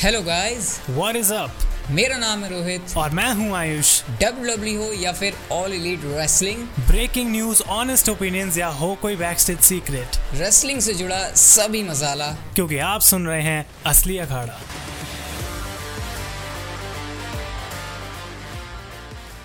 Hello guys What is up? मेरा नाम है रोहित। और मैं हूँ आयुष। डब्ल्यू हो या फिर all elite wrestling breaking news honest opinions या हो कोई बैकस्टेज सीक्रेट रेसलिंग से जुड़ा सभी मसाला। क्योंकि आप सुन रहे हैं असली अखाड़ा।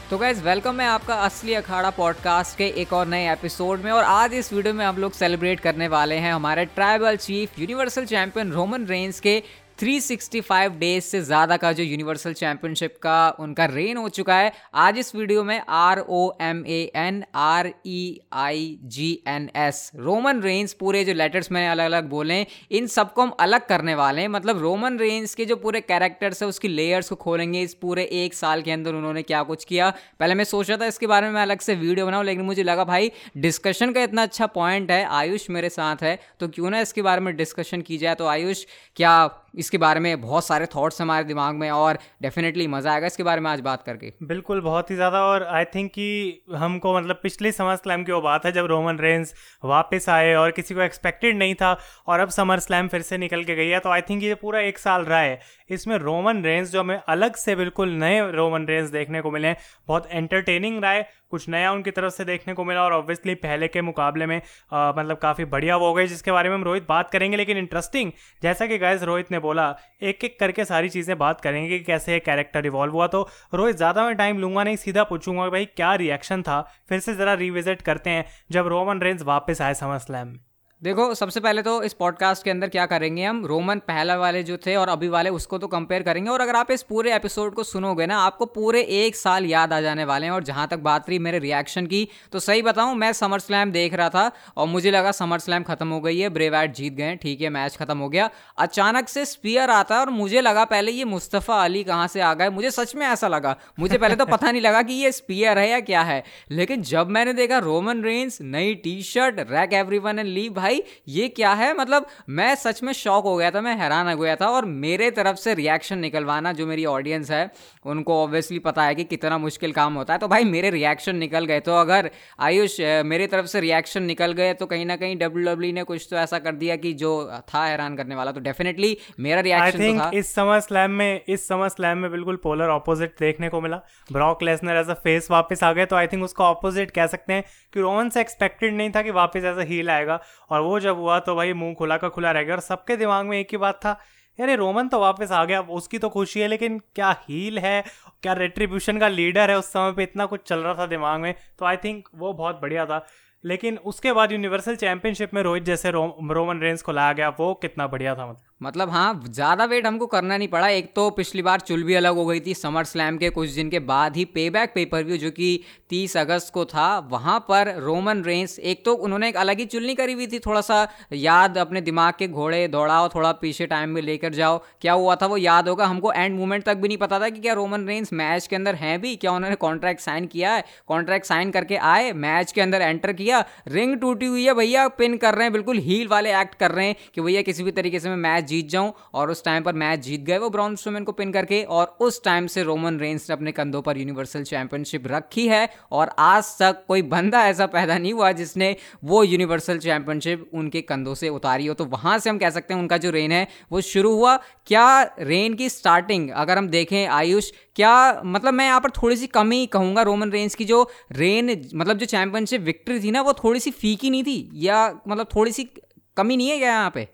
तो गाइज़ वेलकम है आपका असली अखाड़ा पॉडकास्ट के एक और नए एपिसोड में। और आज इस वीडियो में हम लोग सेलिब्रेट करने वाले हैं हमारे tribal chief universal champion Roman Reigns के 365 डेज़ से ज़्यादा का जो यूनिवर्सल चैंपियनशिप का उनका रेन हो चुका है। आज इस वीडियो में R O M A N R E I G N S Roman Reigns पूरे जो लेटर्स मैंने अलग अलग बोले, इन सबको हम अलग करने वाले हैं। मतलब रोमन रेंज के जो पूरे कैरेक्टर्स है, उसकी लेयर्स को खोलेंगे। इस पूरे एक साल के अंदर उन्होंने क्या कुछ किया? पहले मैं सोचा था इसके बारे में मैं अलग से वीडियो बनाऊँ, लेकिन मुझे लगा, भाई डिस्कशन का इतना अच्छा पॉइंट है, आयुष मेरे साथ है तो क्यों ना इसके बारे में डिस्कशन की जाए? तो आयुष, क्या इसके बारे में बहुत सारे थॉट्स हमारे दिमाग में और डेफिनेटली मज़ा आएगा इसके बारे में आज बात करके। बिल्कुल, बहुत ही ज़्यादा और आई थिंक कि हमको मतलब पिछले समर स्लैम की वो बात है जब रोमन रेंस वापस आए और किसी को एक्सपेक्टेड नहीं था और अब समर स्लैम फिर से निकल के गई है तो आई थिंक ये पूरा एक साल रहा है। इसमें रोमन रेंस जो हमें अलग से बिल्कुल नए रोमन रेंस देखने को मिले हैं बहुत एंटरटेनिंग रहा है कुछ नया उनकी तरफ़ से देखने को मिला और ऑब्वियसली पहले के मुकाबले में आ, मतलब काफ़ी बढ़िया वो गए जिसके बारे में हम रोहित बात करेंगे लेकिन इंटरेस्टिंग जैसा कि गैस रोहित ने बोला एक एक करके सारी चीज़ें बात करेंगे कि कैसे ये कैरेक्टर इवॉल्व हुआ तो रोहित ज़्यादा मैं टाइम लूँगा नहीं सीधा पूछूँगा भाई क्या रिएक्शन था फिर से ज़रा रिविजिट करते हैं जब रोमन रेंस वापस आए समर स्लैम देखो, सबसे पहले तो इस पॉडकास्ट के अंदर क्या करेंगे हम? रोमन पहला वाले जो थे और अभी वाले, उसको तो कंपेयर करेंगे। और अगर आप इस पूरे एपिसोड को सुनोगे ना, आपको पूरे एक साल याद आ जाने वाले हैं। और जहाँ तक बात रही मेरे रिएक्शन की तो सही बताऊँ, मैं समर स्लैम देख रहा था और मुझे लगा समर स्लैम खत्म हो गई है ब्रेवैट जीत गए ठीक है मैच खत्म हो गया। अचानक से स्पीयर आता है और मुझे लगा पहले ये मुस्तफ़ा अली कहाँ से आ गए? मुझे सच में ऐसा लगा। मुझे पहले तो पता नहीं लगा कि ये स्पीयर है या क्या है। लेकिन जब मैंने देखा रोमन रेंस नई T shirt wreck everyone and leave भाई ये क्या है? मतलब मैं सच में शॉक हो गया था मैं हैरान हो गया था और मेरे तरफ़ से रिएक्शन निकलवाना जो मेरी ऑडियंस है उनको ऑब्वियसली पता है कि कितना मुश्किल काम होता है। तो भाई मेरे रिएक्शन निकल गए। तो अगर आयुष मेरी तरफ़ से रिएक्शन निकल गए तो कहीं ना कहीं डब्ल्यू डब्ल्यू ने कुछ तो ऐसा कर दिया कि जो था हैरान करने वाला। तो डेफिनेटली मेरा रिएक्शन तो इस समर स्लैम में इस समर स्लैम में बिल्कुल पोलर ऑपोजिट देखने को मिला। Brock Lesnar as a face वापस आ गए तो आई थिंक उसका ऑपोजिट कह सकते हैं कि रोहन से एक्सपेक्टेड नहीं था कि वापस एज अ हील आएगा। और वो जब हुआ तो भाई मुँह खुला का खुला रह गया और सबके दिमाग में एक ही बात था यार रोमन तो वापस आ गया उसकी तो खुशी है लेकिन क्या हील है? क्या रेट्रीब्यूशन का लीडर है? उस समय पे इतना कुछ चल रहा था दिमाग में तो आई थिंक वो बहुत बढ़िया था। लेकिन उसके बाद यूनिवर्सल चैंपियनशिप में रोहित जैसे रो, रोमन रेंस को लाया गया वो कितना बढ़िया था मतलब। मतलब हाँ ज़्यादा वेट हमको करना नहीं पड़ा। एक तो पिछली बार चुल भी अलग हो गई थी समर स्लैम के कुछ दिन के बाद ही पे बैक पेपर व्यू जो कि 30 अगस्त को था, वहाँ पर रोमन रेंस एक तो उन्होंने एक अलग ही चुलनी करी हुई थी थोड़ा सा याद अपने दिमाग के घोड़े दौड़ाओ, थोड़ा पीछे टाइम में लेकर जाओ। क्या हुआ था, वो याद होगा, हमको एंड मोमेंट तक भी नहीं पता था कि क्या रोमन रेंस मैच के अंदर हैं भी, क्या उन्होंने कॉन्ट्रैक्ट साइन किया है। कॉन्ट्रैक्ट साइन करके आए मैच के अंदर एंटर किया। रिंग टूटी हुई है, भैया पिन कर रहे हैं, बिल्कुल हील वाले एक्ट कर रहे हैं कि भैया, किसी भी तरीके से मैं मैच जीत जाऊँ, और उस टाइम पर मैच जीत गए, वो ब्राउन स्टोमैन को पिन करके, और उस टाइम से रोमन रेंस ने अपने कंधों पर यूनिवर्सल चैंपियनशिप रखी है, और आज तक कोई बंदा ऐसा पैदा नहीं हुआ जिसने वो यूनिवर्सल चैंपियनशिप उनके कंधों से उतारी हो। तो वहाँ से हम कह सकते हैं उनका जो रेन है, वो शुरू हुआ। क्या रेन की स्टार्टिंग अगर हम देखें आयुष, क्या मतलब मैं यहाँ पर थोड़ी सी कमी कहूँगा रोमन रेंस की जो रेन मतलब जो चैंपियनशिप विक्ट्री थी ना, वो थोड़ी सी फीकी नहीं थी, या मतलब थोड़ी सी कमी नहीं है क्या यहाँ पे?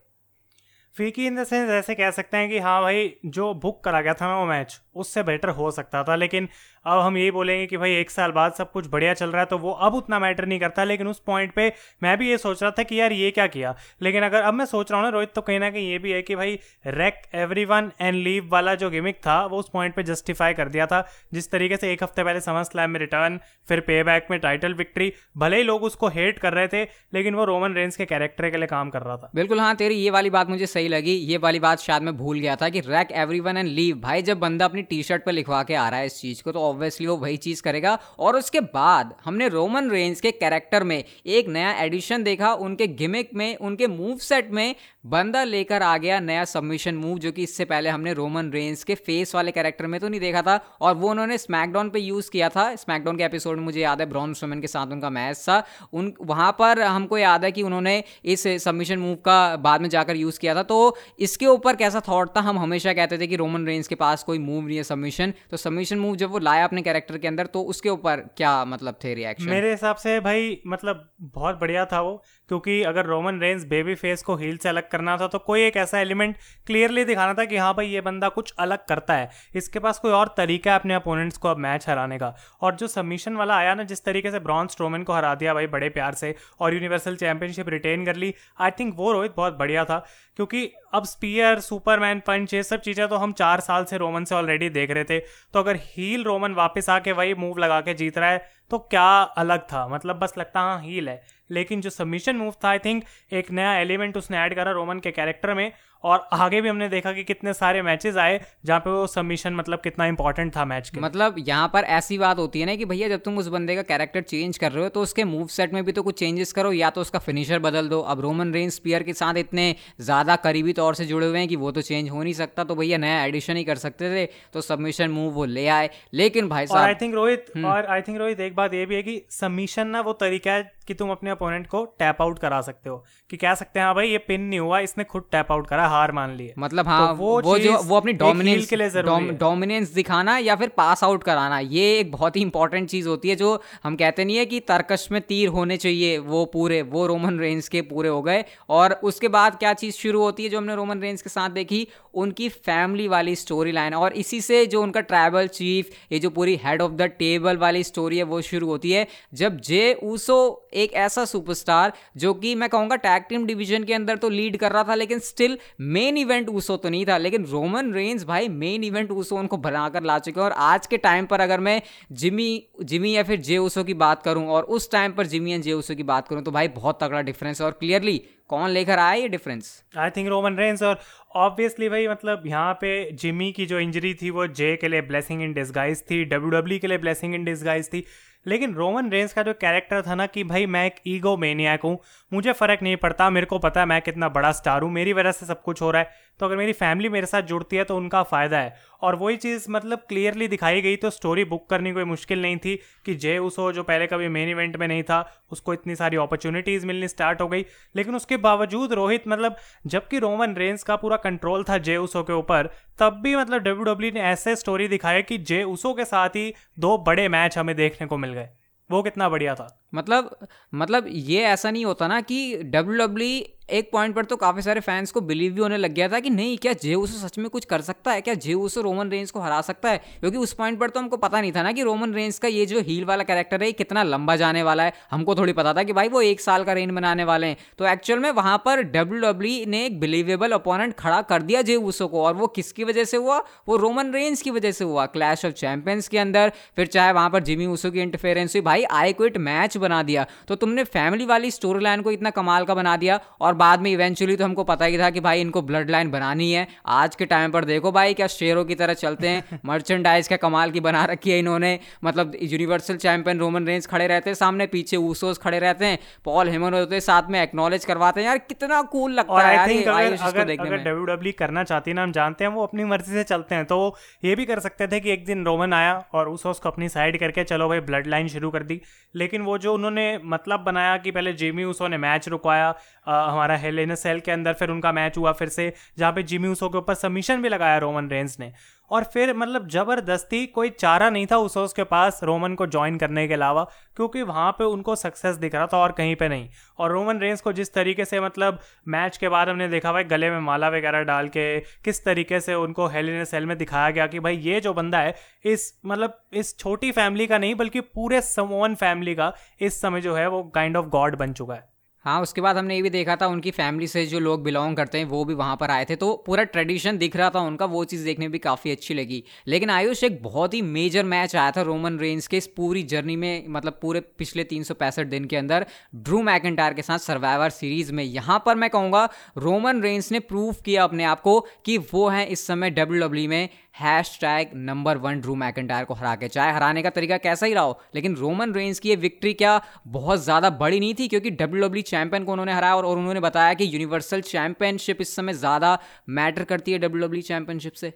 फीकी इन द सेंस ऐसे कह सकते हैं कि हाँ भाई, जो बुक करा गया था ना वो मैच। उससे बेटर हो सकता था, लेकिन अब हम यही बोलेंगे कि भाई एक साल बाद सब कुछ बढ़िया चल रहा है तो वो अब उतना मैटर नहीं करता, लेकिन उस पॉइंट पे मैं भी ये सोच रहा था कि यार ये क्या किया? लेकिन अगर अब मैं सोच रहा हूँ ना रोहित तो कहीं ना कहीं ये भी है कि भाई rack every one and leave वाला जो गिमिक था, वो उस पॉइंट पे जस्टिफाई कर दिया था। जिस तरीके से एक हफ़्ते पहले समर स्लैम में रिटर्न फिर पे बैक में टाइटल विक्ट्री भले ही लोग उसको हेट कर रहे थे, लेकिन वो रोमन रेंस के कैरेक्टर के लिए काम कर रहा था। बिल्कुल हाँ तेरी ये वाली बात मुझे सही लगी, ये वाली बात शायद मैं भूल गया था कि रैक एवरी एंड लीव भाई जब बंदा अपनी टी शर्ट पर लिखवा के आ रहा है इस चीज़ को तो ऑब्वियसली वो वही चीज़ करेगा। और उसके बाद हमने रोमन रेंज के कैरेक्टर में एक नया एडिशन देखा, उनके गिमिक में, उनके मूव सेट में बंदा लेकर आ गया नया सबमिशन मूव जो कि इससे पहले हमने रोमन रेंस के फेस वाले कैरेक्टर में तो नहीं देखा था, और वो उन्होंने स्मैकडाउन पे यूज़ किया था। स्मैकडाउन के एपिसोड में मुझे याद है ब्रॉन स्टोमन के साथ उनका मैच था। उन, वहाँ पर हमको याद है कि उन्होंने इस सबमिशन मूव का बाद में जाकर यूज़ किया था। तो इसके ऊपर कैसा थॉट था? हम हमेशा कहते थे कि रोमन रेंस के पास कोई मूव नहीं है सबमिशन तो सबमिशन मूव जब वो लाया अपने कैरेक्टर के अंदर तो उसके ऊपर क्या मतलब थे रिएक्शन मेरे हिसाब से भाई मतलब बहुत बढ़िया था वो, क्योंकि अगर रोमन रेंस बेबी फेस को हील से अलग करना था तो कोई एक ऐसा एलिमेंट क्लियरली दिखाना था कि हाँ भाई, ये बंदा कुछ अलग करता है। इसके पास कोई और तरीका है अपने अपोनेंट्स को अब मैच हराने का। और जो सबमिशन वाला आया ना, जिस तरीके से ब्रॉन स्ट्रोमन को हरा दिया भाई बड़े प्यार से, और यूनिवर्सल चैंपियनशिप रिटेन कर ली आई थिंक वो रोहित बहुत बढ़िया था, क्योंकि अब स्पीयर सुपरमैन पंच ये सब चीज़ें तो हम चार साल से रोमन से ऑलरेडी देख रहे थे। तो अगर हील रोमन वापस आके वही मूव लगा के जीत रहा है तो क्या अलग था? मतलब बस लगता हाँ हील है। लेकिन जो सबमिशन मूव था आई थिंक एक नया एलिमेंट उसने ऐड करा रोमन के कैरेक्टर में और आगे भी हमने देखा कि कितने सारे मैचेस आए जहाँ पे वो सबमिशन मतलब कितना इंपॉर्टेंट था मैच के मतलब यहाँ पर ऐसी बात होती है ना कि भैया जब तुम उस बंदे का कैरेक्टर चेंज कर रहे हो तो उसके मूव सेट में भी तो कुछ चेंजेस करो या तो उसका फिनिशर बदल दो। अब रोमन रेंज स्पीयर के साथ इतने ज़्यादा करीबी तौर से जुड़े हुए हैं कि वो तो चेंज हो नहीं सकता तो भैया नया एडिशन ही कर सकते थे तो सबमिशन मूव वो ले आए। लेकिन भाई साहब आई थिंक रोहित और आई थिंक रोहित एक बात ये भी है कि सबमिशन ना वो तरीका है कि तुम अपने अपोनेंट को टैप आउट करा सकते हो। कि कह सकते हैं हाँ भाई ये पिन नहीं हुआ इसने खुद टैप आउट करा हार मान ली मतलब हाँ तो वो, वो जो वो अपनी डोमिनेंस के लिए डोमिनेंस दिखाना या फिर पास आउट कराना ये एक बहुत ही इंपॉर्टेंट चीज़ होती है जो हम कहते नहीं है कि तर्कश में तीर होने चाहिए वो पूरे वो रोमन रेंज के पूरे हो गए। और उसके बाद क्या चीज़ शुरू होती है जो हमने रोमन रेंज के साथ देखी? उनकी फैमिली वाली स्टोरी लाइन और इसी से जो उनका ट्राइबल चीफ ये जो पूरी हेड ऑफ़ द टेबल वाली स्टोरी है वो शुरू होती है। जब जे ऊसो एक ऐसा सुपरस्टार जो कि मैं कहूँगा टैग टीम डिवीज़न के अंदर तो लीड कर रहा था, लेकिन स्टिल मेन इवेंट ऊसो तो नहीं था। लेकिन रोमन रेंज भाई मेन इवेंट ऊसो उनको बनाकर ला चुके हैं। और आज के टाइम पर अगर मैं जिमी जिमी या फिर जे ऊसो की बात करूँ, और उस टाइम पर जिमी एंड जे ऊसो की बात करूँ तो भाई बहुत तगड़ा डिफरेंस है। और क्लियरली कौन लेकर आया ये difference I think Roman Reigns और ऑब्वियसली भाई मतलब यहाँ पे जिमी की जो इंजरी थी, वो जे के लिए ब्लेसिंग इन डिस्गाइज थी डब्ल्यू डब्ल्यू के लिए ब्लेसिंग इन डिस्गाइज थी। लेकिन रोमन रेंस का जो कैरेक्टर था ना कि भाई मैं एक ईगो मेनियाक हूँ मुझे फ़र्क नहीं पड़ता, मेरे को पता है मैं कितना बड़ा स्टार हूँ, मेरी वजह से सब कुछ हो रहा है। तो अगर मेरी फैमिली मेरे साथ जुड़ती है तो उनका फ़ायदा है। और वही चीज़ मतलब क्लियरली दिखाई गई तो स्टोरी बुक करनी कोई मुश्किल नहीं थी कि जे उसो जो पहले कभी मेन इवेंट में नहीं था, उसको इतनी सारी अपॉर्चुनिटीज़ मिलनी स्टार्ट हो गई। लेकिन उसके बावजूद रोहित मतलब जबकि रोमन रेंस का पूरा कंट्रोल था जे उसो के ऊपर, तब भी मतलब डब्ल्यू डब्ल्यू ने ऐसे स्टोरी दिखाया कि जे उसो के साथ ही दो बड़े मैच हमें देखने को मिल गए। वो कितना बढ़िया था। मतलब मतलब ये ऐसा नहीं होता ना कि डब्ल्यू डब्ल्यू एक पॉइंट पर तो काफ़ी सारे फैंस को बिलीव भी होने लग गया था कि नहीं, क्या जे उसो सच में कुछ कर सकता है? क्या जे उसो रोमन रेंज को हरा सकता है? क्योंकि उस पॉइंट पर तो हमको पता नहीं था ना कि रोमन रेंज का ये जो हील वाला कैरेक्टर है कितना लंबा जाने वाला है। हमको थोड़ी पता था कि भाई वो एक साल का रेंज बनाने वाले हैं। तो एक्चुअल में वहाँ पर डब्ल्यू डब्ल्यू ने एक बिलीवेबल अपोनेंट खड़ा कर दिया जे उसो को। और वो किसकी वजह से हुआ? वो रोमन रेंज की वजह से हुआ। क्लैश ऑफ़ चैंपियंस के अंदर, फिर चाहे वहाँ पर जिमी उसो की इंटरफेरेंस हुई। भाई आई क्विट मैच बना दिया। तो तुमने फैमिली वाली स्टोरी लाइन को इतना कमाल का बना दिया और बाद में इवेंचुअली तो हमको पता ही था कि भाई इनको ब्लड लाइन बनानी है। आज के टाइम पर देखो भाई क्या शेरों की तरह चलते हैं। मर्चेंडाइज का कमाल की बना रखी है इन्होंने। मतलब यूनिवर्सल चैंपियन रोमन रेंज खड़े रहते हैं सामने पीछे ऊसोस खड़े रहते हैं पॉल हेमन होते हैं साथ में एक्नोलेज करवाते हैं। यार कितना कूल लगता है यार अगर अगर डब्ल्यू डब्ल्यू करना चाहती है ना हम जानते हैं वो अपनी मर्ज़ी से चलते हैं। तो ये भी कर सकते थे कि एक दिन रोमन आया और ऊसोस को अपनी साइड करके चलो भाई ब्लड लाइन शुरू कर दी। लेकिन वो जो उन्होंने मतलब बनाया कि पहले जिमी ऊसो ने मैच रुकवाया हमारा हेलेना सेल के अंदर फिर उनका मैच हुआ, फिर से जहाँ पे जिमी उसो के ऊपर सबमिशन भी लगाया रोमन रेंज ने। और फिर मतलब ज़बरदस्ती कोई चारा नहीं था उस उसके पास रोमन को ज्वाइन करने के अलावा, क्योंकि वहाँ पे उनको सक्सेस दिख रहा था और कहीं पे नहीं। और रोमन रेंस को जिस तरीके से मतलब मैच के बाद हमने देखा, भाई गले में माला वगैरह डाल के किस तरीके से उनको हेलिन सेल में दिखाया गया कि भाई ये जो बंदा है, इस मतलब इस छोटी फैमिली का नहीं, बल्कि पूरे समोन फैमिली का इस समय जो है वो काइंड ऑफ़ गॉड बन चुका है। हाँ उसके बाद हमने ये भी देखा था, उनकी फैमिली से जो लोग बिलोंग करते हैं, वो भी वहाँ पर आए थे। तो पूरा ट्रेडिशन दिख रहा था उनका, वो चीज़ देखने में भी काफ़ी अच्छी लगी। लेकिन आयुष, एक बहुत ही मेजर मैच आया था रोमन रेंज के इस पूरी जर्नी में मतलब पूरे पिछले तीन सौ पैंसठ दिन के अंदर ड्रू मैकेंटायर के साथ सर्वाइवर सीरीज़ में। यहाँ पर मैं कहूँगा रोमन रेंज ने प्रूव किया अपने आप को कि वो हैं इस समय डब्ल्यू में hashtag number one Drew McIntyre को हरा के। चाहे हराने का तरीका कैसा ही रहा हो लेकिन रोमन रेंज की ये विक्ट्री क्या बहुत ज़्यादा बड़ी नहीं थी क्योंकि डब्ल्यू डब्ल्यू चैंपियन को उन्होंने हराया और, और उन्होंने बताया कि यूनिवर्सल चैंपियनशिप इस समय ज़्यादा मैटर करती है डब्ल्यू डब्ल्यू चैंपियनशिप से।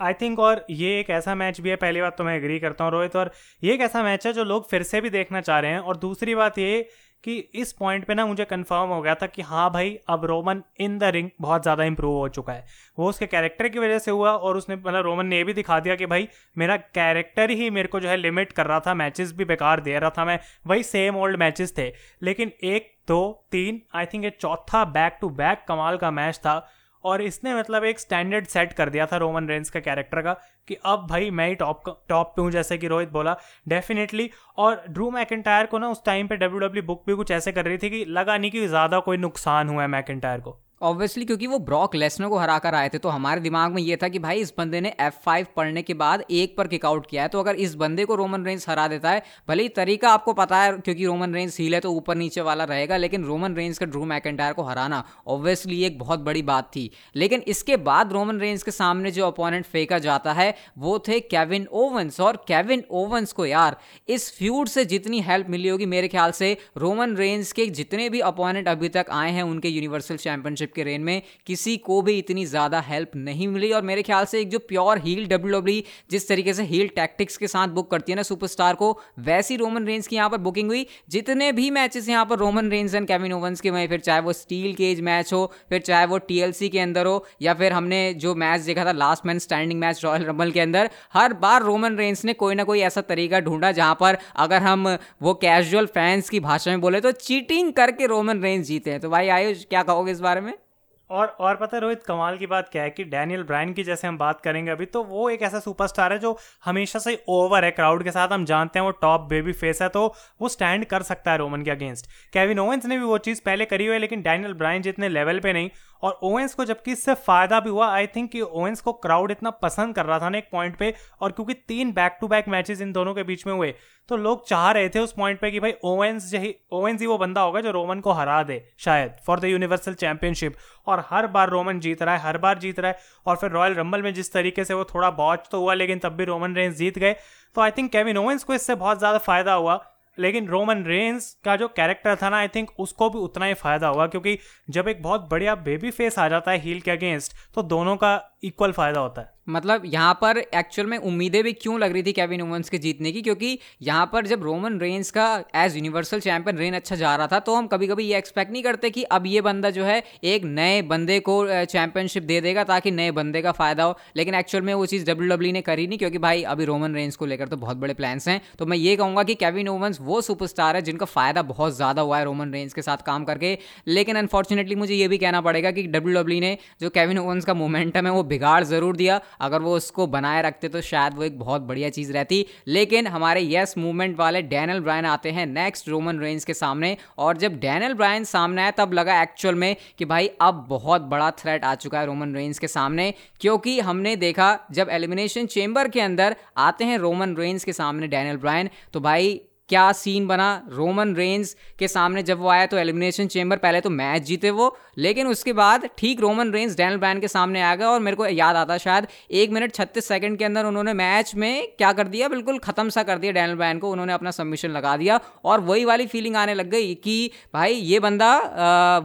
आई थिंक और ये एक ऐसा मैच भी है पहली बात तो मैं एग्री करता हूँ रोहित और ये एक ऐसा मैच है जो लोग फिर से भी देखना चाह रहे हैं और दूसरी बात ये कि इस पॉइंट पे ना मुझे कंफर्म हो गया था कि हाँ भाई, अब रोमन इन द रिंग बहुत ज़्यादा इंप्रूव हो चुका है। वो उसके कैरेक्टर की वजह से हुआ और उसने मतलब रोमन ने ये भी दिखा दिया कि भाई, मेरा कैरेक्टर ही मेरे को जो है लिमिट कर रहा था मैचेस भी बेकार दे रहा था मैं। वही सेम ओल्ड मैचेस थे। लेकिन एक, दो, तीन आई थिंक ये चौथा बैक टू बैक कमाल का मैच था। और इसने मतलब एक स्टैंडर्ड सेट कर दिया था रोमन रेंस का कैरेक्टर का कि अब भाई मैं ही टॉप टॉप पे हूँ, जैसे कि रोहित बोला। डेफिनेटली और ड्रू मैकेंटायर को ना उस टाइम पे डब्ल्यू बुक भी कुछ ऐसे कर रही थी कि लगा नहीं कि ज़्यादा कोई नुकसान हुआ है मैकेंटायर को। ऑब्वियसली क्योंकि वो ब्रॉक लेसनर को हरा कर आए थे तो हमारे दिमाग में ये था कि भाई, इस बंदे ने एफ़ फाइव पढ़ने के बाद एक पर किकआउट किया है तो अगर इस बंदे को रोमन रेंज हरा देता है, भले ही तरीका आपको पता है, क्योंकि रोमन रेंज हील है तो ऊपर नीचे वाला रहेगा, लेकिन रोमन रेंज का ड्रू मैकेंटायर को हराना ऑब्वियसली एक बहुत बड़ी बात थी। लेकिन इसके बाद रोमन रेंज के सामने जो अपोनेंट फेंका जाता है, वो थे केविन ओवंस और केविन ओवंस को यार, इस फ्यूड से जितनी हेल्प मिली होगी मेरे ख्याल से रोमन रेंज के जितने भी अपोनेंट अभी तक आए हैं, उनके यूनिवर्सल चैंपियनशिप के रेन में किसी को भी इतनी ज़्यादा हेल्प नहीं मिली। और मेरे ख्याल से एक जो प्योर हील डब्ल्यू जिस तरीके से हील टैक्टिक्स के साथ बुक करती है ना सुपरस्टार को, वैसी रोमन रेंज की यहाँ पर बुकिंग हुई। जितने भी मैचेस यहाँ पर Roman Reigns and Kevin Owens के हुए फिर चाहे वो स्टील केज मैच हो, फिर चाहे वो टीएलसी के अंदर हो, या फिर हमने जो मैच देखा था last man standing match Royal Rumble के अंदर, हर बार रोमन रेंज ने कोई ना कोई ऐसा तरीका ढूंढा जहाँ पर अगर हम वो कैजुअल फैंस की भाषा में बोले तो चीटिंग करके रोमन रेंज जीते हैं। तो भाई आयुष, क्या कहोगे इस बारे में? और और पता है रोहित, कमाल की बात क्या है कि डैनियल ब्रायन की जैसे हम बात करेंगे अभी तो वो एक ऐसा सुपरस्टार है जो हमेशा से ओवर है क्राउड के साथ, हम जानते हैं वो टॉप बेबी फेस है तो वो स्टैंड कर सकता है रोमन के अगेंस्ट केविन ओवेंस ने भी वो चीज़ पहले करी हुई है, लेकिन डैनियल ब्रायन जितने लेवल पे नहीं और ओवेंस को जबकि इससे फ़ायदा भी हुआ आई थिंक कि ओवेंस को क्राउड इतना पसंद कर रहा था ना एक पॉइंट पे, और क्योंकि तीन बैक टू बैक मैचेस इन दोनों के बीच में हुए तो लोग चाह रहे थे उस पॉइंट पे कि भाई ओवेंस ही ओवेंस ही वो बंदा होगा जो रोमन को हरा दे, शायद फॉर द यूनिवर्सल चैंपियनशिप और हर बार रोमन जीत रहा है, हर बार जीत रहा है, और फिर रॉयल रंबल में जिस तरीके से वो थोड़ा बॉच तो हुआ, लेकिन तब भी रोमन रेंस जीत गए। तो आई थिंक केविन ओवेंस को इससे बहुत ज़्यादा फ़ायदा हुआ। लेकिन रोमन रेंस का जो कैरेक्टर था ना आई थिंक उसको भी उतना ही फ़ायदा हुआ, क्योंकि जब एक बहुत बढ़िया बेबी फेस आ जाता है हील के अगेंस्ट तो दोनों का इक्वल फ़ायदा होता है। मतलब यहाँ पर एक्चुअल में उम्मीदें भी क्यों लग रही थी केविन ओवंस के जीतने की? क्योंकि यहाँ पर जब रोमन रेंस का एज यूनिवर्सल चैंपियन रेन अच्छा जा रहा था तो हम कभी कभी ये एक्सपेक्ट नहीं करते कि अब ये बंदा जो है एक नए बंदे को चैंपियनशिप दे देगा ताकि नए बंदे का फ़ायदा हो। लेकिन एक्चुअल में वो चीज़ डब्ल्यू डब्ल्यू ने करी नहीं, क्योंकि भाई अभी रोमन रेंस को लेकर तो बहुत बड़े प्लान्स हैं। तो मैं ये कहूँगा कि केविन ओवंस वो सुपरस्टार है जिनका फ़ायदा बहुत ज़्यादा हुआ है रोमन रेंस के साथ काम करके। लेकिन अनफॉर्चुनेटली मुझे ये भी कहना पड़ेगा कि डब्ल्यू डब्ल्यू ने जो केविन ओवंस का मोमेंटम है, वो बिगाड़ ज़रूर दिया। अगर वो उसको बनाए रखते तो शायद वो एक बहुत बढ़िया चीज़ रहती। लेकिन हमारे यस मूवमेंट वाले डैनल ब्रायन आते हैं नेक्स्ट रोमन रेंज के सामने। और जब डैनल ब्रायन सामने आया, तब लगा एक्चुअल में कि भाई अब बहुत बड़ा थ्रेट आ चुका है रोमन रेंज के सामने। क्योंकि हमने देखा, जब एलिमिनेशन चेंबर के अंदर आते हैं रोमन रेंज के सामने डैनल ब्रायन तो भाई क्या सीन बना? रोमन रेंज के सामने जब वो आया तो एलिमिनेशन चेंबर पहले तो मैच जीते वो लेकिन उसके बाद ठीक रोमन रेंज डैनल ब्रायन के सामने आ गया और मेरे को याद आता शायद एक मिनट छत्तीस सेकंड के अंदर उन्होंने मैच में क्या कर दिया? बिल्कुल खत्म सा कर दिया डैनल ब्रायन को उन्होंने अपना सबमिशन लगा दिया और वही वाली फीलिंग आने लग गई कि भाई ये बंदा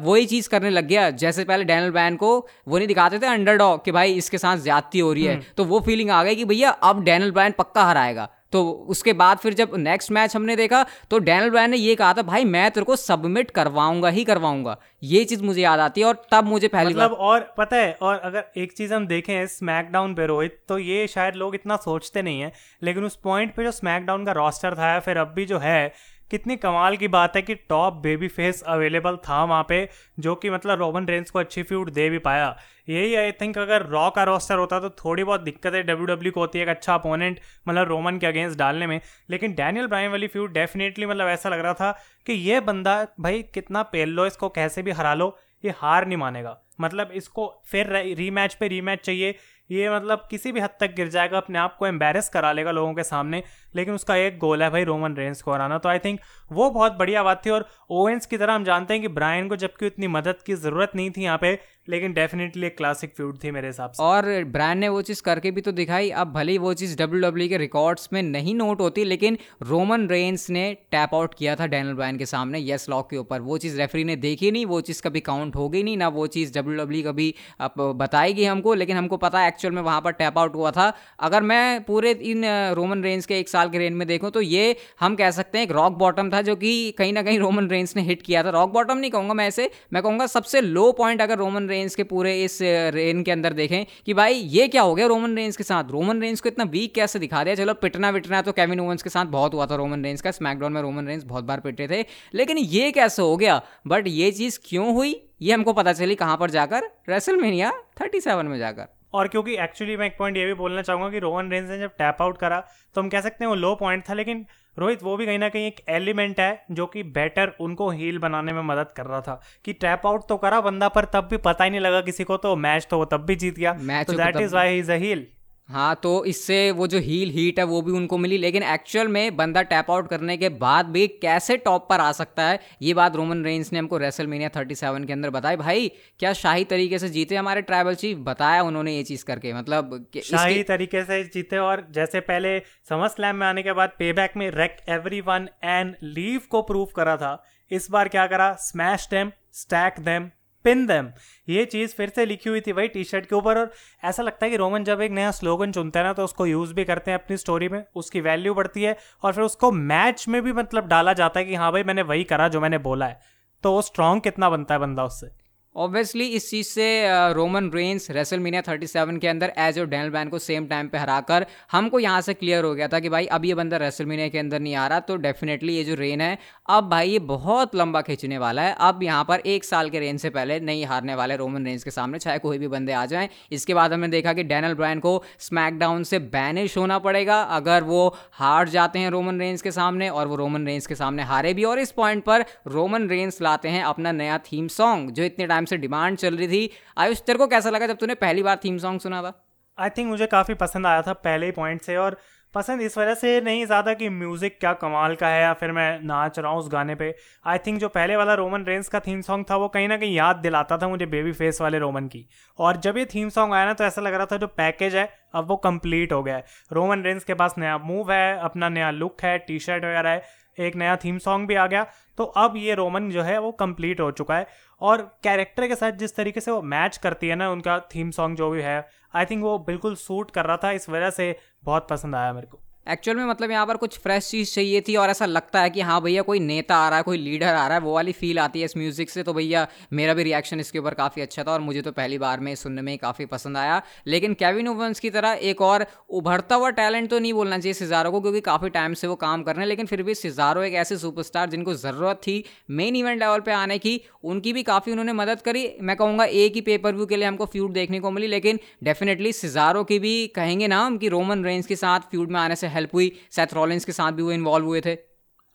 वही चीज़ करने लग गया जैसे पहले डैनल ब्रायन को वो नहीं दिखाते थे अंडर कि भाई इसके साथ ज्यादती हो रही है। हम्म। तो वो फीलिंग आ गई कि भैया अब डैनल ब्रायन पक्का हराएगा। तो उसके बाद फिर जब नेक्स्ट मैच हमने देखा तो डैनल ब्रायन ने ये कहा था भाई मैं तेरे को सबमिट करवाऊँगा ही करवाऊँगा। ये चीज़ मुझे याद आती है और तब मुझे पहले मतलब और पता है और अगर एक चीज़ हम देखें स्मैकडाउन पे रोहित तो ये शायद लोग इतना सोचते नहीं है लेकिन उस पॉइंट पे जो स्मैकडाउन का रोस्टर था फिर अब भी जो है कितनी कमाल की बात है कि टॉप बेबी फेस अवेलेबल था वहाँ पे, जो कि मतलब रोमन रेंस को अच्छी फ्यूड दे भी पाया। यही आई थिंक अगर रॉ का रोस्टर होता तो थोड़ी बहुत दिक्कतें डब्ल्यू डब्ल्यू को होती है एक अच्छा अपोनेंट मतलब रोमन के अगेंस्ट डालने में। लेकिन डैनियल ब्राइन वाली फ्यूड डेफिनेटली मतलब ऐसा लग रहा था कि ये बंदा भाई कितना पेल लो इसको कैसे भी हरा लो, ये हार नहीं मानेगा। मतलब इसको फिर रीमैच पे रीमैच चाहिए, ये मतलब किसी भी हद तक गिर जाएगा, अपने आप को एम्बेरस करा लेगा लोगों के सामने। लेकिन उसका एक गोल है भाई रोमन रेंस को हराना। तो आई थिंक वो बहुत बढ़िया बात थी और ओवेंस की तरह हम जानते हैं कि ब्रायन को जबकि उतनी मदद की ज़रूरत नहीं थी यहाँ पे, लेकिन डेफिनेटली एक क्लासिक फ्यूड थी मेरे हिसाब से। और ब्रांड ने वो चीज़ करके भी तो दिखाई। अब भले ही वो चीज़ डब्ल्यू डब्ल्यू के रिकॉर्ड्स में नहीं नोट होती, लेकिन रोमन रेंस ने टैप आउट किया था डैनल ब्रायन के सामने। यस लॉक के ऊपर। वो चीज़ रेफरी ने देखी नहीं, वो चीज़ कभी काउंट होगी नहीं, ना वो चीज़ डब्ल्यू डब्ल्यू कभी बताएगी हमको, लेकिन हमको पता है एक्चुअल में वहाँ पर टैप आउट हुआ था। अगर मैं पूरे इन रोमन रेंस के एक साल के रेंज में देखूँ तो ये हम कह सकते हैं एक रॉक बॉटम था जो कि कहीं ना कहीं रोमन रेंस ने हिट किया था। रॉक बॉटम नहीं कहूँगा मैं ऐसे मैं कहूँगा सबसे लो पॉइंट अगर रोमन रेंस के पूरे इस रेन के अंदर देखें कि भाई ये क्या हो गया रोमन रेंस के साथ? रोमन रेंस को इतना वीक कैसे दिखा दिया? चलो, पिटना विटना तो केविन ओवंस के साथ बहुत हुआ था रोमन रेंस का। स्मैकडाउन में रोमन रेंस बहुत बार पिटे थे। लेकिन ये कैसे हो गया? बट ये चीज़ क्यों हुई? ये हमको पता चली कहाँ पर जाकर? रेसलमेनिया थर्टी सेवन में जाकर। और क्योंकि एक्चुअली मैं एक पॉइंट ये भी बोलना चाहूँगा कि रोहन रेंज ने जब टैप आउट करा तो हम कह सकते हैं वो लो पॉइंट था लेकिन रोहित वो भी कहीं ना कहीं एक एलिमेंट है जो कि बेटर उनको हील बनाने में मदद कर रहा था। कि टैप आउट तो करा बंदा पर तब भी पता ही नहीं लगा किसी को तो मैच तो वो तब भी जीत गया। मैच तो that is why is a heel हाँ तो इससे वो जो हील हीट है, वो भी उनको मिली। लेकिन एक्चुअल में बंदा टैप आउट करने के बाद भी कैसे टॉप पर आ सकता है, ये बात रोमन रेंस ने हमको रेसल मीनिया थर्टी सेवन के अंदर बताई। भाई, क्या शाही तरीके से जीते हमारे ट्राइबल चीफ बताया उन्होंने ये चीज़ करके मतलब शाही तरीके से जीते और जैसे पहले समर स्लैम में आने के बाद पे बैक में wreck every one and leave को प्रूव करा था। इस बार क्या करा? Smash them stack them pin them ये चीज़ फिर से लिखी हुई थी भाई टी शर्ट के ऊपर और ऐसा लगता है कि रोमन जब एक नया स्लोगन चुनते हैं ना तो उसको यूज़ भी करते हैं अपनी स्टोरी में, उसकी वैल्यू बढ़ती है और फिर उसको मैच में भी मतलब डाला जाता है कि हाँ भाई मैंने वही करा जो मैंने बोला है। तो वो स्ट्रांग कितना बनता है बंदा उससे? ऑब्वियसली इस चीज़ से Roman Reigns WrestleMania thirty seven के अंदर एज और डैनल बैन को सेम टाइम पे हराकर हमको यहाँ से क्लियर हो गया था कि भाई अब ये बंदा रेसल मीनिया के अंदर नहीं आ रहा तो डेफिनेटली ये जो रेन है, अब भाई ये बहुत लंबा खींचने वाला है। अब यहाँ पर एक साल के रेन से पहले नहीं हारने वाले रोमन रेंस के सामने, चाहे कोई भी बंदे आ जाएँ। इसके बाद हमने देखा कि डैनल ब्रायन को स्मैकडाउन से बैनिश होना पड़ेगा, अगर वो हार जाते हैं रोमन रेंस के सामने और वो रोमन रेंस के सामने हारे भी। और इस पॉइंट पर रोमन रेंस लाते हैं अपना नया थीम सॉन्ग जो इतने टाइम से डिमांड चल रही थी। आयुष, तेरे को कैसा लगा जब तूने पहली बार थीम सॉन्ग सुना था? आई थिंक मुझे काफ़ी पसंद आया था पहले ही पॉइंट से और पसंद इस वजह से नहीं ज़्यादा कि म्यूज़िक क्या कमाल का है या फिर मैं नाच रहा हूँ उस गाने पे। आई थिंक जो पहले वाला रोमन रेंस का थीम सॉन्ग था वो कहीं ना कहीं याद दिलाता था मुझे बेबी फेस वाले रोमन की। और जब ये थीम सॉन्ग आया ना तो ऐसा लग रहा था जो पैकेज है, अब वो कंप्लीट हो गया है। रोमन रेंस के पास नया मूव है, अपना नया लुक है टी शर्ट वगैरह है। एक नया थीम सॉन्ग भी आ गया। तो अब ये रोमन जो है, वो कंप्लीट हो चुका है। और कैरेक्टर के साथ जिस तरीके से वो मैच करती है ना, उनका थीम सॉन्ग जो भी है आई थिंक वो बिल्कुल सूट कर रहा था। इस वजह से बहुत पसंद आया मेरे को। एक्चुअल में मतलब यहाँ पर कुछ फ्रेश चीज़ चाहिए थी और ऐसा लगता है कि हाँ भैया कोई नेता आ रहा है, कोई लीडर आ रहा है, वो वाली फील आती है इस म्यूज़िक से। तो भैया मेरा भी रिएक्शन इसके ऊपर काफ़ी अच्छा था और मुझे तो पहली बार में सुनने में काफ़ी पसंद आया। लेकिन केविन ओवंस की तरह एक और उभरता हुआ टैलेंट तो नहीं बोलना चाहिए सिजारो को, क्योंकि काफ़ी टाइम से वो काम कर रहे हैं। लेकिन फिर भी सिजारो एक ऐसे सुपरस्टार जिनको ज़रूरत थी मेन इवेंट लेवल पर आने की, उनकी भी काफ़ी उन्होंने मदद करी। मैं कहूँगा एक ही पेपर व्यू के लिए हमको फ्यूड देखने को मिली, लेकिन डेफिनेटली सिजारो की भी कहेंगे ना हम कि रोमन रेंज के साथ फ्यूड में आने से हेल्प हुई सेथ रॉलिंस के साथ भी वो इन्वॉल्व हुए थे।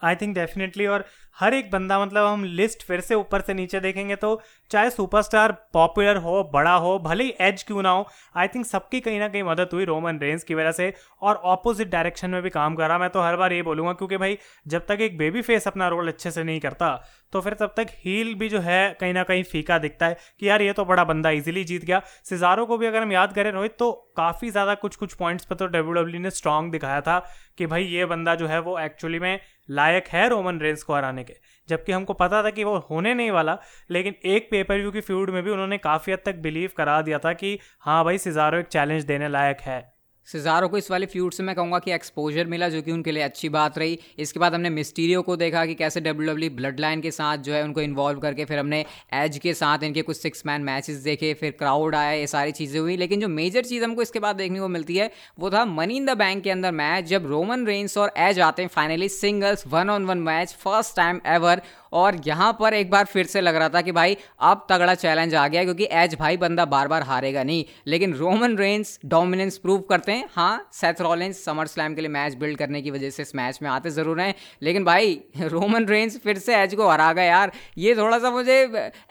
आई थिंक डेफिनेटली और हर एक बंदा मतलब हम लिस्ट फिर से ऊपर से नीचे देखेंगे तो चाहे सुपरस्टार पॉपुलर हो, बड़ा हो, भले ही एज क्यों ना हो आई थिंक सबकी कहीं ना कहीं मदद हुई रोमन रेंस की वजह से और ऑपोजिट डायरेक्शन में भी काम करा। मैं तो हर बार ये बोलूँगा क्योंकि भाई, जब तक एक बेबी फेस अपना रोल अच्छे से नहीं करता तो फिर तब तक हील भी जो है कहीं ना कहीं फीका दिखता है कि यार ये तो बड़ा बंदा इजीली जीत गया। सिजारो को भी अगर हम याद करें रोहित तो काफ़ी ज़्यादा कुछ कुछ पॉइंट्स पर तो डब्ल्यू डब्ल्यू ने स्ट्रांग दिखाया था कि भाई ये बंदा जो है वो एक्चुअली में लायक है रोमन रेंस को हराने के। जबकि हमको पता था कि वो होने नहीं वाला, लेकिन एक पेपर व्यू की फ्यूड में भी उन्होंने काफ़ी हद तक बिलीव करा दिया था कि हाँ भाई सिजारो एक चैलेंज देने लायक है। सिजारो को इस वाले फ्यूड से मैं कहूँगा कि एक्सपोजर मिला जो कि उनके लिए अच्छी बात रही। इसके बाद हमने मिस्टीरियो को देखा कि कैसे डब्ल्यू डब्ल्यू ब्लड लाइन के साथ जो है उनको इन्वॉल्व करके फिर हमने एज के साथ इनके कुछ सिक्स मैन मैचेस देखे, फिर क्राउड आया, ये सारी चीज़ें हुई। लेकिन जो मेजर चीज़ हमको इसके बाद देखने को मिलती है, वो था मनी इन द बैंक के अंदर मैच जब रोमन रेंस और एज आते हैं finally singles one on one match first time ever और यहाँ पर एक बार फिर से लग रहा था कि भाई, अब तगड़ा चैलेंज आ गया क्योंकि एज भाई बंदा बार बार हारेगा नहीं। लेकिन रोमन रेंस डोमिनेंस प्रूव करते हैं। हाँ सेथ रॉलेंस समर स्लैम के लिए मैच बिल्ड करने की वजह से इस मैच में आते ज़रूर हैं। लेकिन भाई रोमन रेंस फिर से एज को हरा गया यार। ये थोड़ा सा मुझे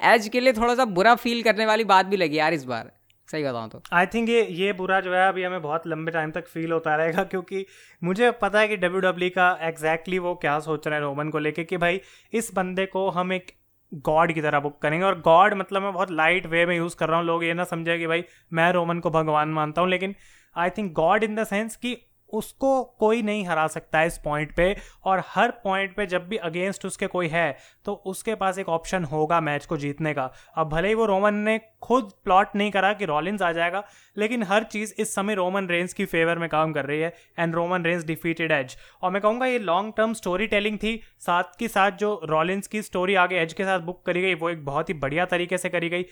एज के लिए थोड़ा सा बुरा फील करने वाली बात भी लगी यार इस बार। सही बताऊँ तो। आई थिंक ये ये बुरा जो है, अभी हमें बहुत लंबे टाइम तक फील होता रहेगा, क्योंकि मुझे पता है कि डब्ल्यू डब्ल्यू का एग्जैक्टली वो क्या सोच रहे हैं रोमन को लेके कि भाई, इस बंदे को हम एक गॉड की तरह बुक करेंगे। और गॉड मतलब मैं बहुत लाइट वे में यूज़ कर रहा हूँ, लोग ये ना समझे कि भाई, मैं रोमन को भगवान मानता हूँ, लेकिन I think God in the sense कि उसको कोई नहीं हरा सकता है इस पॉइंट पे। और हर पॉइंट पे जब भी अगेंस्ट उसके कोई है तो उसके पास एक ऑप्शन होगा मैच को जीतने का। अब भले ही वो रोमन ने खुद प्लॉट नहीं करा कि रॉलिंस आ जाएगा, लेकिन हर चीज़ इस समय रोमन रेंज की फेवर में काम कर रही है and Roman Reigns defeated Edge और मैं कहूँगा ये लॉन्ग टर्म स्टोरी टेलिंग थी, साथ के साथ जो रॉलिंस की स्टोरी आगे एज के साथ बुक करी गई, वो एक बहुत ही बढ़िया तरीके से करी गई।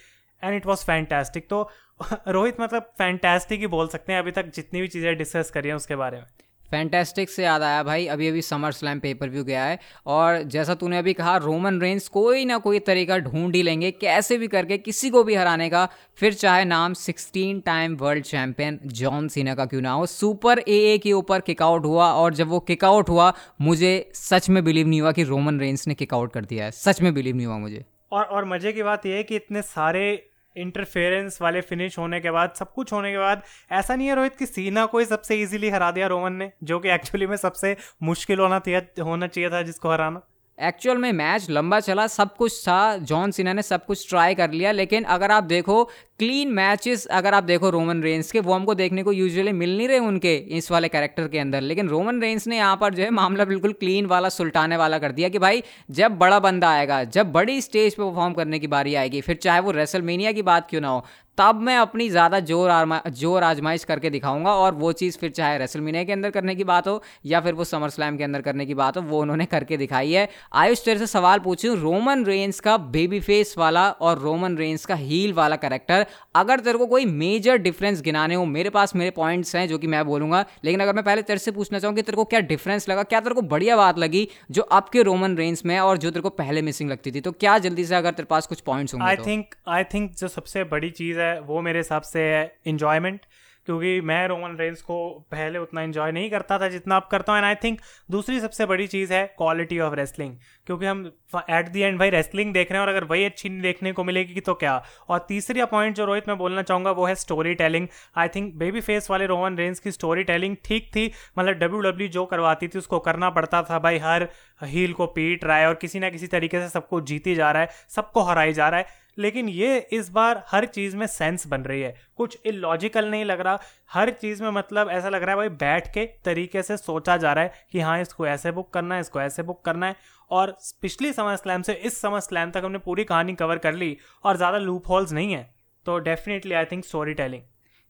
एंड इट वॉज़ फैंटेस्टिक तो रोहित मतलब फैंटेस्टिक ही बोल सकते हैं अभी तक जितनी भी चीज़ें डिस्कस करी हैं उसके बारे में। फैंटेस्टिक से याद आया भाई अभी अभी समर स्लैम पेपर व्यू गया है और जैसा तूने अभी कहा रोमन रेंस कोई ना कोई तरीका ढूंढ ही लेंगे कैसे भी करके किसी को भी हराने का फिर चाहे नाम 16 time world champion John Cena का क्यों ना हो सुपर ए ए के ऊपर किकआउट हुआ और जब वो किकआउट हुआ मुझे सच में बिलीव नहीं हुआ कि रोमन रेंस ने किकआउट कर दिया है सच में बिलीव नहीं हुआ मुझे। और और मज़े की बात यह है कि इतने सारे इंटरफेरेंस वाले फिनिश होने के बाद, सब कुछ होने के बाद, ऐसा नहीं है रोहित कि सीना को ही सबसे इजीली हरा दिया रोमन ने, जो कि एक्चुअली में सबसे मुश्किल होना होना चाहिए था जिसको हराना। एक्चुअल में मैच लंबा चला, सब कुछ था, जॉन सीना ने सब कुछ ट्राई कर लिया, लेकिन अगर आप देखो क्लीन मैचेस, अगर आप देखो रोमन रेंस के, वो हमको देखने को यूजुअली मिल नहीं रहे उनके, इस वाले कैरेक्टर के अंदर। लेकिन रोमन रेंस ने यहाँ पर जो है मामला बिल्कुल क्लीन वाला, सुल्टाने वाला कर दिया कि भाई, जब बड़ा बंदा आएगा, जब बड़ी स्टेज पे परफॉर्म करने की बारी आएगी, फिर चाहे वो रेसलमेनिया की बात क्यों ना हो, तब मैं अपनी ज़्यादा ज़ोर आरमा, ज़ोर आजमाइश करके दिखाऊँगा और वो चीज़ फिर चाहे रेसलमीनिया के अंदर करने की बात हो, या फिर वो समर स्लैम के अंदर करने की बात हो, वो उन्होंने करके दिखाई है। आयुष, तेरे से सवाल पूछूँ रोमन रेंस का बेबी फेस वाला और रोमन रेंस का हील वाला करेक्टर अगर तेरे को कोई मेजर डिफरेंस गिनाने हो मेरे पास मेरे पॉइंट्स हैं जो कि मैं बोलूँगा लेकिन अगर मैं पहले तेरे से पूछना चाहूँ कि तेरे को क्या डिफरेंस लगा क्या तेरे को बढ़िया बात लगी जो आपके के रोमन रेंज में और जो तेरे को पहले मिसिंग लगती थी तो क्या जल्दी से अगर तेरे पास कुछ पॉइंट्स होंगे आई थिंक आई थिंक जो सबसे बड़ी चीज़ है वो मेरे हिसाब से है इंजॉयमेंट क्योंकि मैं रोमन रेंस को पहले उतना इन्जॉय नहीं करता था जितना अब करता हूँ एंड आई थिंक दूसरी सबसे बड़ी चीज़ है क्वालिटी ऑफ़ रेसलिंग क्योंकि हम एट दी एंड भाई रेसलिंग देख रहे हैं और अगर वही अच्छी नहीं देखने को मिलेगी तो क्या? और तीसरी पॉइंट जो रोहित मैं बोलना चाहूँगा वो है storytelling I think baby face वाले रोमन रेंस की स्टोरी टेलिंग ठीक थी मतलब डब्ल्यू डब्ल्यू जो करवाती थी उसको करना पड़ता था भाई, हर हील को पीट रहा है और किसी ना किसी तरीके से सबको जीती जा रहा है, सबको हराई जा रहा है। लेकिन ये इस बार हर चीज़ में सेंस बन रही है। कुछ इलॉजिकल नहीं लग रहा। हर चीज़ में मतलब ऐसा लग रहा है भाई बैठ के तरीके से सोचा जा रहा है कि हाँ इसको ऐसे बुक करना है, इसको ऐसे बुक करना है। और पिछली समर स्लैम से इस समर स्लैम तक हमने पूरी कहानी कवर कर ली और ज़्यादा लूप होल्स नहीं है। तो definitely I think storytelling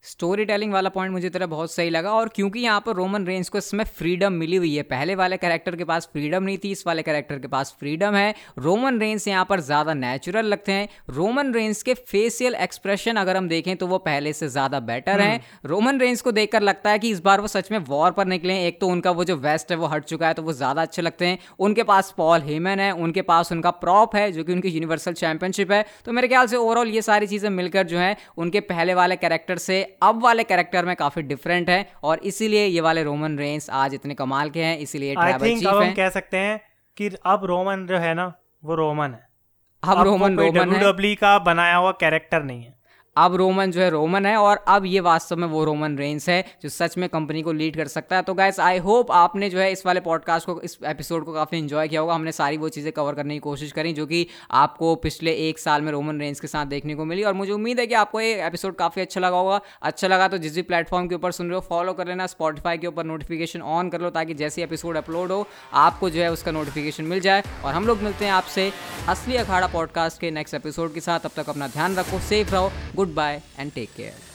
storytelling वाला पॉइंट मुझे तेरा बहुत सही लगा और क्योंकि यहाँ पर रोमन रेंज को इसमें फ्रीडम मिली हुई है पहले वाले कैरेक्टर के पास फ्रीडम नहीं थी इस वाले कैरेक्टर के पास फ्रीडम है। रोमन रेंज यहाँ पर ज़्यादा नेचुरल लगते हैं। रोमन रेंज के फेसियल एक्सप्रेशन अगर हम देखें तो वो पहले से ज़्यादा बेटर हैं। रोमन रेंज को देखकर लगता है कि इस बार वो सच में वॉर पर निकले हैं। एक तो उनका वो जो वेस्ट है वो हट चुका है तो वो ज़्यादा अच्छे लगते हैं। उनके पास पॉल हेमन है उनके पास उनका प्रॉप है जो कि उनकी यूनिवर्सल चैंपियनशिप है। तो मेरे ख्याल से ओवरऑल ये सारी चीज़ें मिलकर जो है उनके पहले वाले कैरेक्टर से अब वाले कैरेक्टर में काफ़ी डिफरेंट है और इसीलिए ये वाले रोमन रेंस आज इतने कमाल के हैं इसीलिए चीफ हम कह सकते हैं कि अब रोमन जो है ना वो रोमन है। अब, अब रोमन रोमन है। का बनाया हुआ कैरेक्टर नहीं है। अब रोमन जो है रोमन है और अब ये वास्तव में वो रोमन रेंस है जो सच में कंपनी को लीड कर सकता है। तो गैस आई होप आपने जो है इस वाले पॉडकास्ट को, इस एपिसोड को काफ़ी इन्जॉय किया होगा। हमने सारी वो चीज़ें कवर करने की कोशिश करी जो कि आपको पिछले एक साल में रोमन रेंस के साथ देखने को मिली। और मुझे उम्मीद है कि आपको ये एपिसोड काफ़ी अच्छा लगा होगा। अच्छा लगा तो जिस भी प्लेटफॉर्म के ऊपर सुन रहे हो फॉलो कर लेना स्पॉटीफाई के ऊपर नोटिफिकेशन ऑन कर लो ताकि जैसे एपिसोड अपलोड हो, आपको जो है उसका नोटिफिकेशन मिल जाए। और हम लोग मिलते हैं आपसे असली अखाड़ा पॉडकास्ट के नेक्स्ट एपिसोड के साथ। अब तक अपना ध्यान रखो सेफ़ रहो good Goodbye and take care.